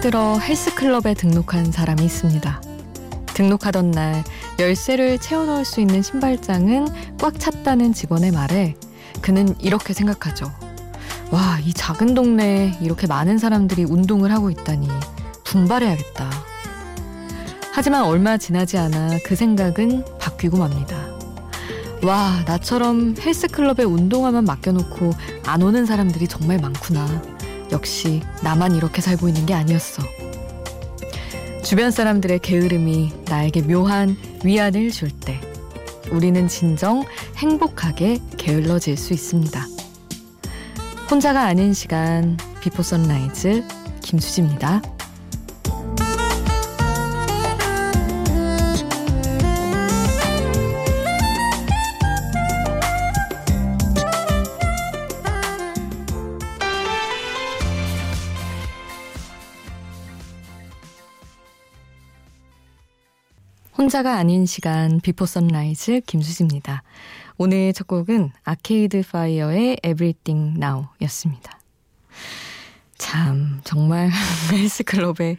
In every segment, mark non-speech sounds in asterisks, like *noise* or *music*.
들어 헬스클럽에 등록한 사람이 있습니다. 등록하던 날 열쇠를 채워넣을 수 있는 신발장은 꽉 찼다는 직원의 말에 그는 이렇게 생각하죠. 와, 이 작은 동네에 이렇게 많은 사람들이 운동을 하고 있다니 분발해야겠다. 하지만 얼마 지나지 않아 그 생각은 바뀌고 맙니다. 와, 나처럼 헬스클럽에 운동화만 맡겨놓고 안 오는 사람들이 정말 많구나. 역시 나만 이렇게 살고 있는 게 아니었어. 주변 사람들의 게으름이 나에게 묘한 위안을 줄 때, 우리는 진정 행복하게 게을러질 수 있습니다. 혼자가 아닌 시간, 비포 선라이즈, 김수지입니다. 혼자가 아닌 시간 비포 선라이즈 김수지입니다. 오늘 첫 곡은 아케이드 파이어의 Everything Now 였습니다. 참 정말 *laughs* 헬스클럽에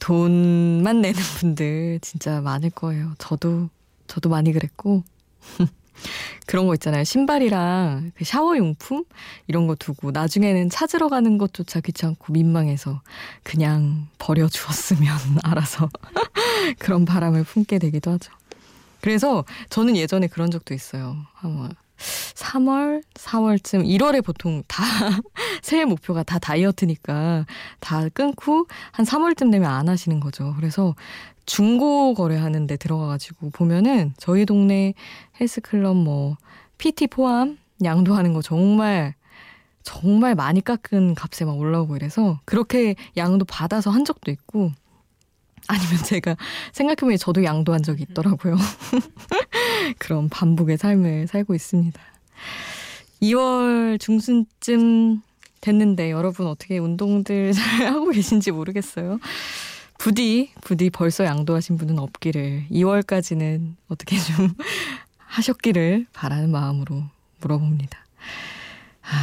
돈만 내는 분들 진짜 많을 거예요. 저도 저도 많이 그랬고 *laughs* 그런 거 있잖아요. 신발이랑 그 샤워 용품 이런 거 두고 나중에는 찾으러 가는 것조차 귀찮고 민망해서 그냥 버려 주었으면 *laughs* 알아서 *laughs* 그런 바람을 품게 되기도 하죠. 그래서 저는 예전에 그런 적도 있어요. 아마 3월, 4월쯤, 1월에 보통 다 *laughs* 새해 목표가 다 다이어트니까 다 끊고 한 3월쯤 되면 안 하시는 거죠. 그래서 중고 거래하는 데 들어가가지고 보면은 저희 동네 헬스클럽 뭐 PT 포함 양도하는 거 정말 정말 많이 깎은 값에 막 올라오고 이래서 그렇게 양도 받아서 한 적도 있고 아니면 제가 생각해보니 저도 양도한 적이 있더라고요. *laughs* 그런 반복의 삶을 살고 있습니다. 2월 중순쯤 됐는데 여러분 어떻게 운동들 잘 *laughs* 하고 계신지 모르겠어요. 부디 부디 벌써 양도하신 분은 없기를 2월까지는 어떻게 좀 *laughs* 하셨기를 바라는 마음으로 물어봅니다. 하,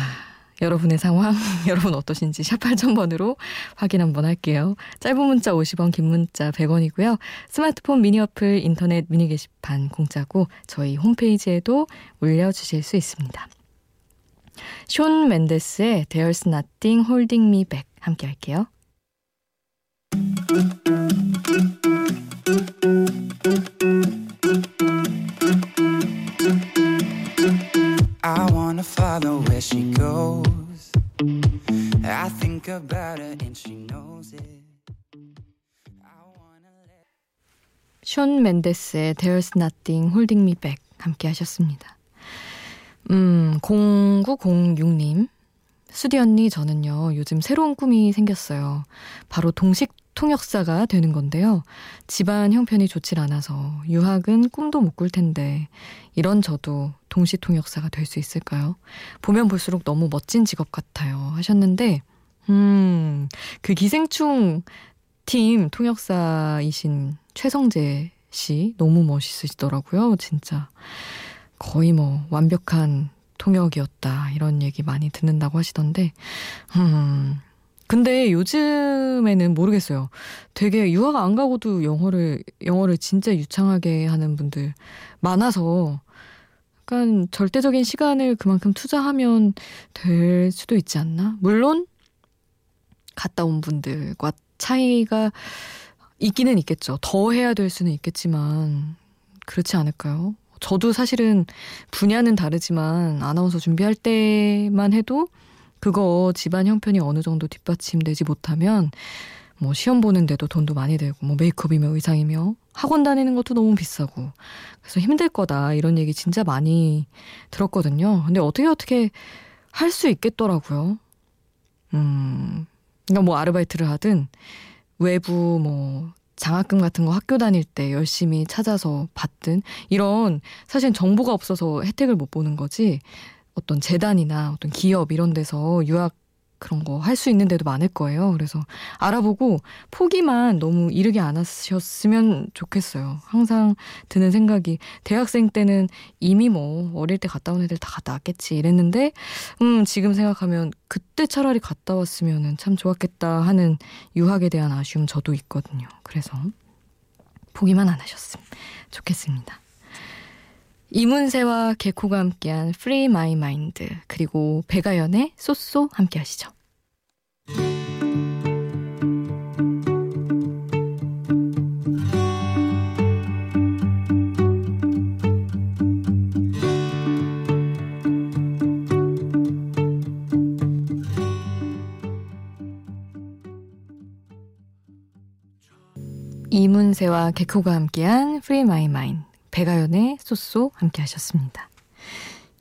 여러분의 상황, *laughs* 여러분 어떠신지 샵 8000번으로 확인 한번 할게요. 짧은 문자 50원, 긴 문자 100원이고요. 스마트폰 미니 어플, 인터넷 미니 게시판 공짜고 저희 홈페이지에도 올려주실 수 있습니다. 쇼 맨데스의 There's Nothing Holding Me Back 함께 할게요. 션 맨데스의 There's Nothing Holding Me Back 함께 하셨습니다. 음, 0906님. 수디 언니, 저는요, 요즘 새로운 꿈이 생겼어요. 바로 동식 통역사가 되는 건데요. 집안 형편이 좋질 않아서 유학은 꿈도 못 꿀 텐데, 이런 저도 동시 통역사가 될 수 있을까요? 보면 볼수록 너무 멋진 직업 같아요. 하셨는데, 음, 그 기생충 팀 통역사이신 최성재 씨 너무 멋있으시더라고요. 진짜 거의 뭐 완벽한 통역이었다 이런 얘기 많이 듣는다고 하시던데 음 근데 요즘에는 모르겠어요. 되게 유학 안 가고도 영어를 영어를 진짜 유창하게 하는 분들 많아서 약간 절대적인 시간을 그만큼 투자하면 될 수도 있지 않나? 물론 갔다 온 분들과 차이가 있기는 있겠죠. 더 해야 될 수는 있겠지만 그렇지 않을까요? 저도 사실은 분야는 다르지만 아나운서 준비할 때만 해도 그거 집안 형편이 어느 정도 뒷받침되지 못하면 뭐 시험 보는데도 돈도 많이 들고 뭐 메이크업이며 의상이며 학원 다니는 것도 너무 비싸고 그래서 힘들 거다 이런 얘기 진짜 많이 들었거든요. 근데 어떻게 어떻게 할 수 있겠더라고요. 음, 그러니까 뭐 아르바이트를 하든 외부 뭐 장학금 같은 거 학교 다닐 때 열심히 찾아서 받든 이런 사실 정보가 없어서 혜택을 못 보는 거지 어떤 재단이나 어떤 기업 이런 데서 유학 그런 거 할 수 있는 데도 많을 거예요. 그래서 알아보고 포기만 너무 이르게 안 하셨으면 좋겠어요. 항상 드는 생각이 대학생 때는 이미 뭐 어릴 때 갔다 온 애들 다 갔다 왔겠지 이랬는데 음 지금 생각하면 그때 차라리 갔다 왔으면 참 좋았겠다 하는 유학에 대한 아쉬움 저도 있거든요. 그래서 포기만 안 하셨으면 좋겠습니다. 이문세와 개코가 함께한 Free My Mind 그리고 배가연의 쏘쏘 함께 하시죠. 이문세와 개코가 함께한 Free My Mind 배가연의 소쏘 함께 하셨습니다.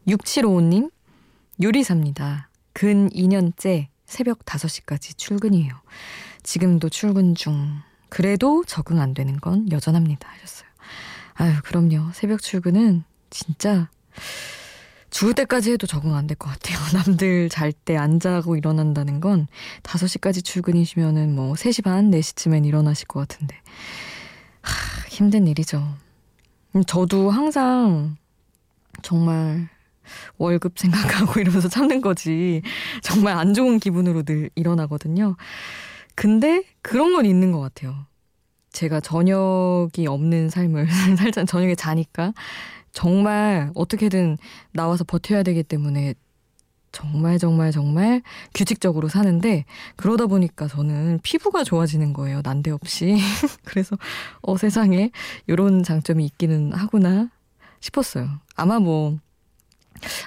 6755님, 요리사입니다. 근 2년째 새벽 5시까지 출근이에요. 지금도 출근 중. 그래도 적응 안 되는 건 여전합니다. 하셨어요. 아유, 그럼요. 새벽 출근은 진짜 죽을 때까지 해도 적응 안 될 것 같아요. *laughs* 남들 잘 때 안 자고 일어난다는 건 5시까지 출근이시면은 뭐 3시 반, 4시쯤엔 일어나실 것 같은데. 하, 힘든 일이죠. 음, 저도 항상 정말 월급 생각하고 *laughs* 이러면서 참는 거지. 정말 안 좋은 기분으로 늘 일어나거든요. 근데 그런 건 있는 것 같아요. 제가 저녁이 없는 삶을 *laughs* 살짝 저녁에 자니까 정말 어떻게든 나와서 버텨야 되기 때문에 정말 정말 정말 규칙적으로 사는데 그러다 보니까 저는 피부가 좋아지는 거예요. 난데없이. *laughs* 그래서 어 세상에 이런 장점이 있기는 하구나 싶었어요. 아마 뭐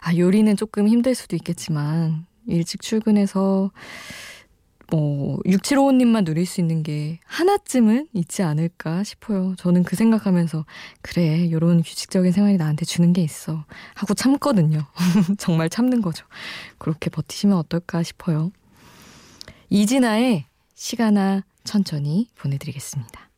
아, 요리는 조금 힘들 수도 있겠지만 일찍 출근해서 뭐 6755님만 누릴 수 있는 게 하나쯤은 있지 않을까 싶어요. 저는 그 생각하면서 그래 요런 규칙적인 생활이 나한테 주는 게 있어 하고 참거든요. *laughs* 정말 참는 거죠. 그렇게 버티시면 어떨까 싶어요. 이진아의 시간아 천천히 보내드리겠습니다.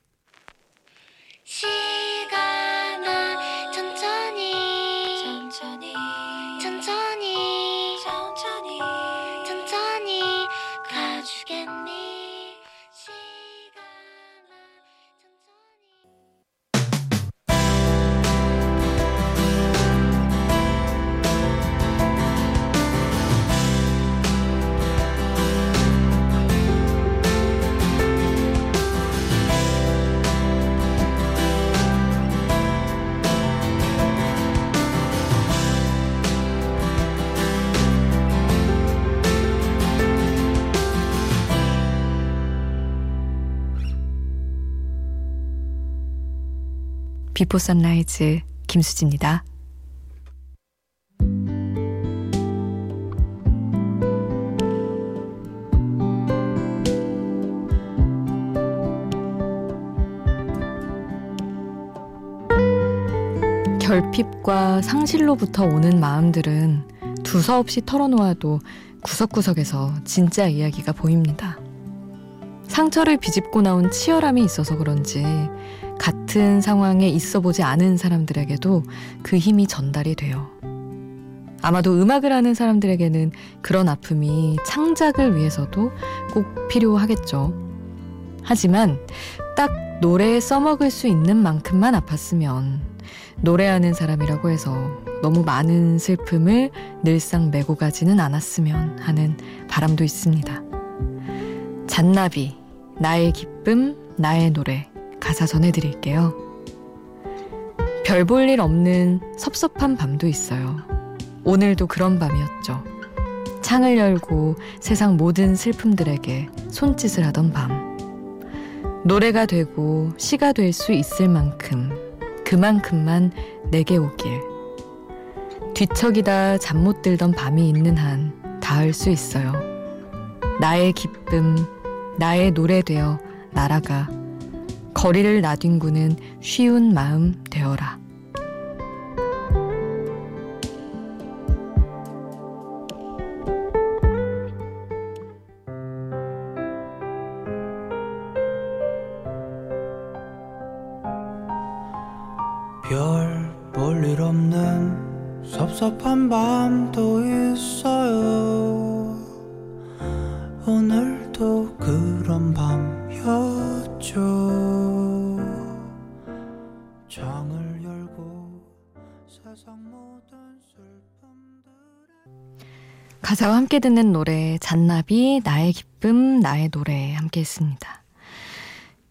비포 선라이즈 김수지입니다. 결핍과 상실로부터 오는 마음들은 두서없이 털어놓아도 구석구석에서 진짜 이야기가 보입니다. 상처를 비집고 나온 치열함이 있어서 그런지 같은 상황에 있어 보지 않은 사람들에게도 그 힘이 전달이 돼요. 아마도 음악을 하는 사람들에게는 그런 아픔이 창작을 위해서도 꼭 필요하겠죠. 하지만 딱 노래에 써먹을 수 있는 만큼만 아팠으면 노래하는 사람이라고 해서 너무 많은 슬픔을 늘상 메고 가지는 않았으면 하는 바람도 있습니다. 잔나비, 나의 기쁨, 나의 노래. 가사 전해드릴게요. 별 볼 일 없는 섭섭한 밤도 있어요. 오늘도 그런 밤이었죠. 창을 열고 세상 모든 슬픔들에게 손짓을 하던 밤. 노래가 되고 시가 될 수 있을 만큼 그만큼만 내게 오길. 뒤척이다 잠 못 들던 밤이 있는 한 닿을 수 있어요. 나의 기쁨, 나의 노래 되어 날아가 거리를 나뒹구는 쉬운 마음 되어라. 별 볼 일 없는 섭섭한 밤도 있어 가사와 함께 듣는 노래 잔나비 나의 기쁨 나의 노래 함께 했습니다.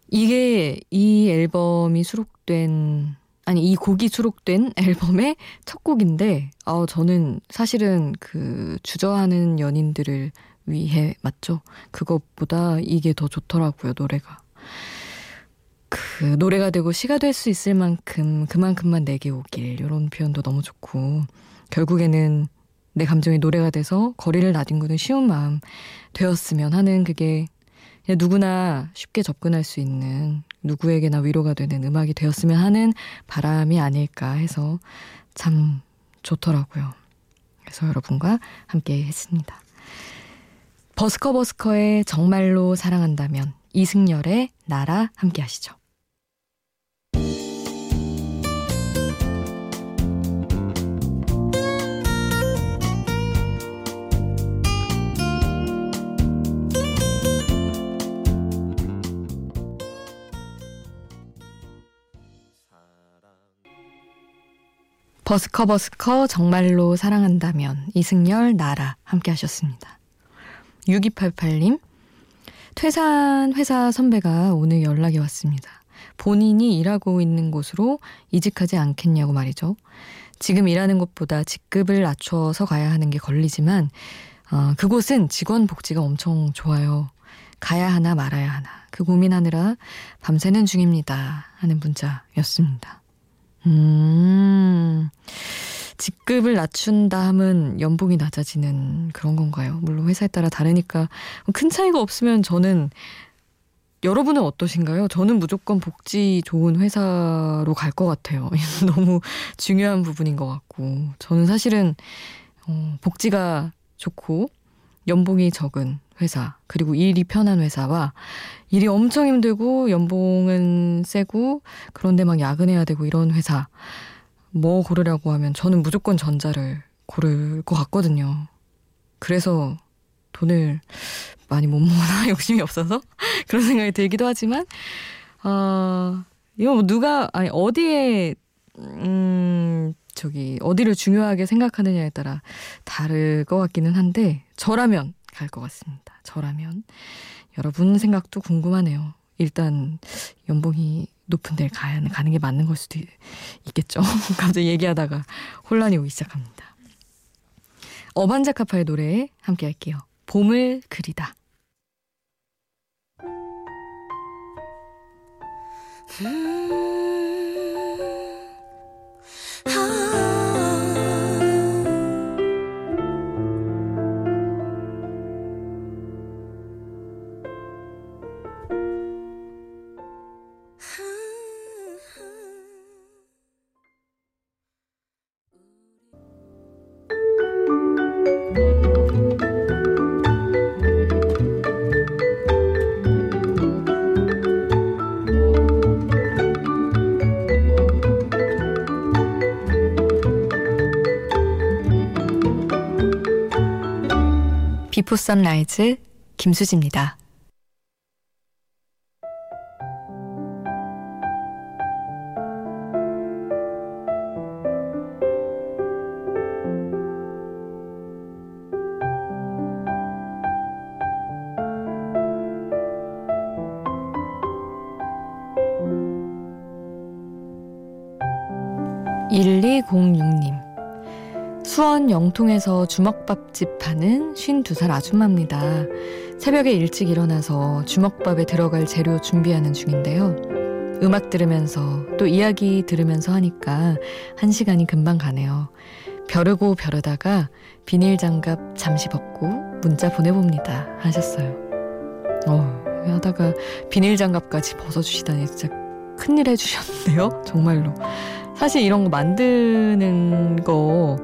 이게 이 앨범이 수록된 아니 이 곡이 수록된 *laughs* 앨범의 첫 곡인데 어 저는 사실은 그 주저하는 연인들을 위해 맞죠? 그것보다 이게 더 좋더라고요, 노래가. 그 노래가 되고 시가 될 수 있을 만큼 그만큼만 내게 오길 이런 표현도 너무 좋고 결국에는 내 감정이 노래가 돼서 거리를 나뒹구는 쉬운 마음 되었으면 하는 그게 누구나 쉽게 접근할 수 있는 누구에게나 위로가 되는 음악이 되었으면 하는 바람이 아닐까 해서 참 좋더라고요. 그래서 여러분과 함께 했습니다. 버스커버스커의 정말로 사랑한다면 이승열의 나라 함께 하시죠. 버스커 버스커 정말로 사랑한다면 이승열 나라 함께 하셨습니다. 6288님 퇴사한 회사 선배가 오늘 연락이 왔습니다. 본인이 일하고 있는 곳으로 이직하지 않겠냐고 말이죠. 지금 일하는 곳보다 직급을 낮춰서 가야 하는 게 걸리지만 어, 그곳은 직원 복지가 엄청 좋아요. 가야 하나 말아야 하나 그 고민하느라 밤새는 중입니다 하는 문자였습니다. 음, 직급을 낮춘다 하면 연봉이 낮아지는 그런 건가요? 물론 회사에 따라 다르니까 큰 차이가 없으면 저는 여러분은 어떠신가요? 저는 무조건 복지 좋은 회사로 갈 것 같아요. *laughs* 너무 중요한 부분인 것 같고 저는 사실은 어, 복지가 좋고 연봉이 적은 회사 그리고 일이 편한 회사와 일이 엄청 힘들고 연봉은 세고 그런데 막 야근해야 되고 이런 회사 뭐 고르라고 하면 저는 무조건 전자를 고를 것 같거든요. 그래서 돈을 많이 못 모으나 *laughs* 욕심이 없어서 *laughs* 그런 생각이 들기도 하지만 어 이거 뭐 누가 아니 어디에 음 저기 어디를 중요하게 생각하느냐에 따라 다를 것 같기는 한데 저라면 갈 것 같습니다. 저라면 여러분 생각도 궁금하네요. 일단 연봉이 높은 데를 가야 가는 게 맞는 걸 수도 있겠죠. *laughs* 갑자기 얘기하다가 혼란이 오기 시작합니다. 어반자카파의 노래 함께 할게요. 봄을 그리다. 음. *laughs* 비포 선라이즈 김수지입니다. (1206님) 수원 영통에서 주먹밥집 파는 52살 아줌마입니다. 새벽에 일찍 일어나서 주먹밥에 들어갈 재료 준비하는 중인데요. 음악 들으면서 또 이야기 들으면서 하니까 한 시간이 금방 가네요. 벼르고 벼르다가 비닐 장갑 잠시 벗고 문자 보내봅니다. 하셨어요. 어, 하다가 비닐 장갑까지 벗어주시다니 진짜 큰일 해주셨는데요. *laughs* 정말로. 사실 이런 거 만드는 거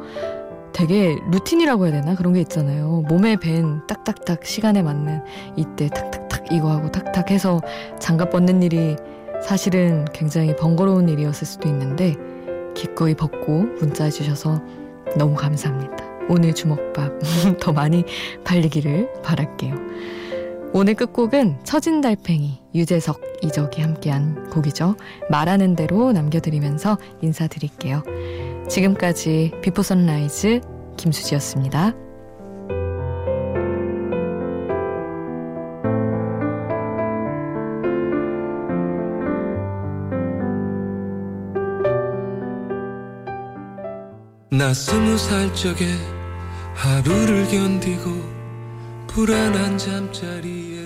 되게 루틴이라고 해야 되나 그런 게 있잖아요. 몸에 밴 딱딱딱 시간에 맞는 이때 탁탁탁 이거 하고 탁탁 해서 장갑 벗는 일이 사실은 굉장히 번거로운 일이었을 수도 있는데 기꺼이 벗고 문자해 주셔서 너무 감사합니다. 오늘 주먹밥 *laughs* 더 많이 팔리기를 바랄게요. 오늘 끝곡은 처진 달팽이 유재석 이적이 함께한 곡이죠. 말하는 대로 남겨드리면서 인사드릴게요. 지금까지 비포 선라이즈 김수지였습니다. 나 스무 살 적에 하루를 견디고 불안한 잠자리에